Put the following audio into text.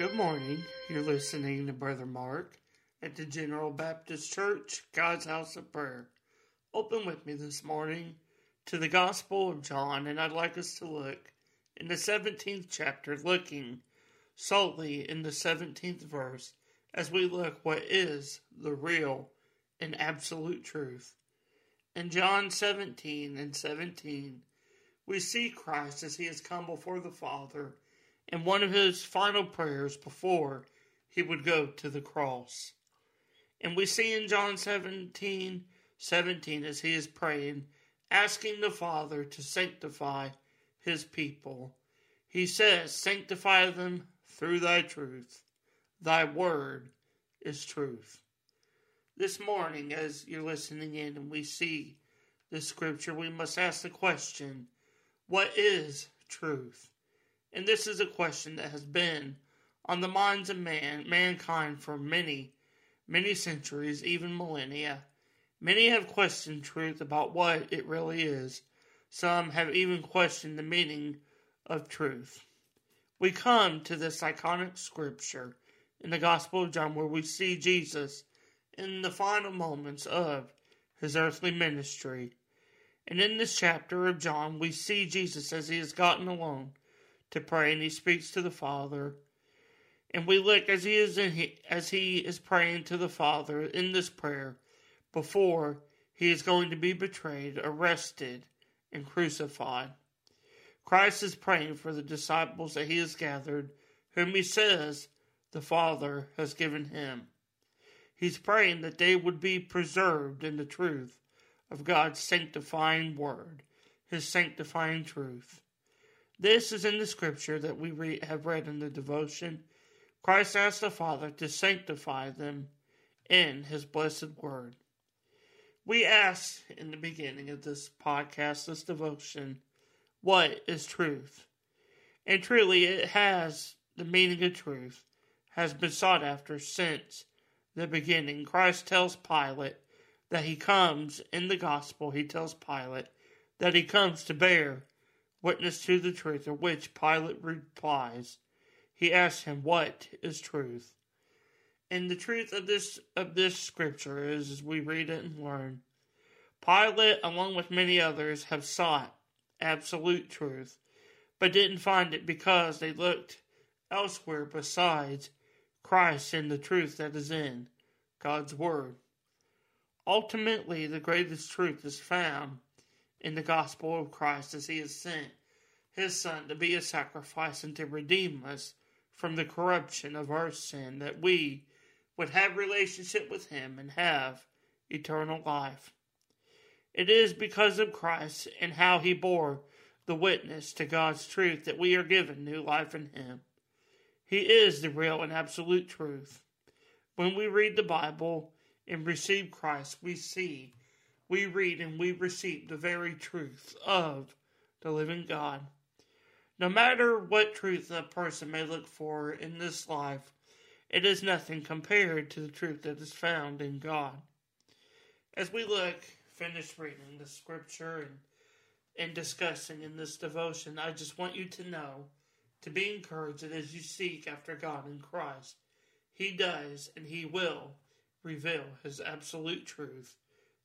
Good morning. You're listening to Brother Mark at the General Baptist Church, God's House of Prayer. Open with me this morning to the Gospel of John, and I'd like us to look in the 17th chapter, looking solely in the 17th verse as we look what is the real and absolute truth. In John 17 and 17, we see Christ as he has come before the Father in one of his final prayers before he would go to the cross. And we see in John 17 17 as he is praying, asking the Father to sanctify his people. He says, Sanctify them through thy truth. Thy word is truth. This morning, as you're listening in and we see this scripture, we must ask the question what is truth? And this is a question that has been on the minds of man, mankind for many, many centuries, even millennia. Many have questioned truth about what it really is. Some have even questioned the meaning of truth. We come to this iconic scripture in the Gospel of John where we see Jesus in the final moments of his earthly ministry. And in this chapter of John, we see Jesus as he has gotten alone to pray, and he speaks to the Father. And we look as he is in, as he is praying to the Father in this prayer before he is going to be betrayed, arrested, and crucified. Christ is praying for the disciples that he has gathered, whom he says the Father has given him. He's praying that they would be preserved in the truth of God's sanctifying word, his sanctifying truth. This is in the scripture that we re- have read in the devotion. Christ asked the Father to sanctify them in His blessed word. We asked in the beginning of this podcast, this devotion, what is truth? And truly, it has the meaning of truth, has been sought after since the beginning. Christ tells Pilate that he comes in the gospel, he tells Pilate that he comes to bear witness to the truth, of which Pilate replies. He asks him, What is truth? And the truth of this of this scripture is, as we read it and learn, Pilate, along with many others, have sought absolute truth, but didn't find it because they looked elsewhere besides Christ and the truth that is in God's Word. Ultimately, the greatest truth is found in the gospel of Christ as he has sent his Son to be a sacrifice and to redeem us from the corruption of our sin, that we would have relationship with him and have eternal life. It is because of Christ and how he bore the witness to God's truth that we are given new life in him. He is the real and absolute truth. When we read the Bible and receive Christ, we see we read and we receive the very truth of the living God. No matter what truth a person may look for in this life, it is nothing compared to the truth that is found in God. As we look, finish reading the scripture and, and discussing in this devotion, I just want you to know, to be encouraged that as you seek after God in Christ, He does and He will reveal His absolute truth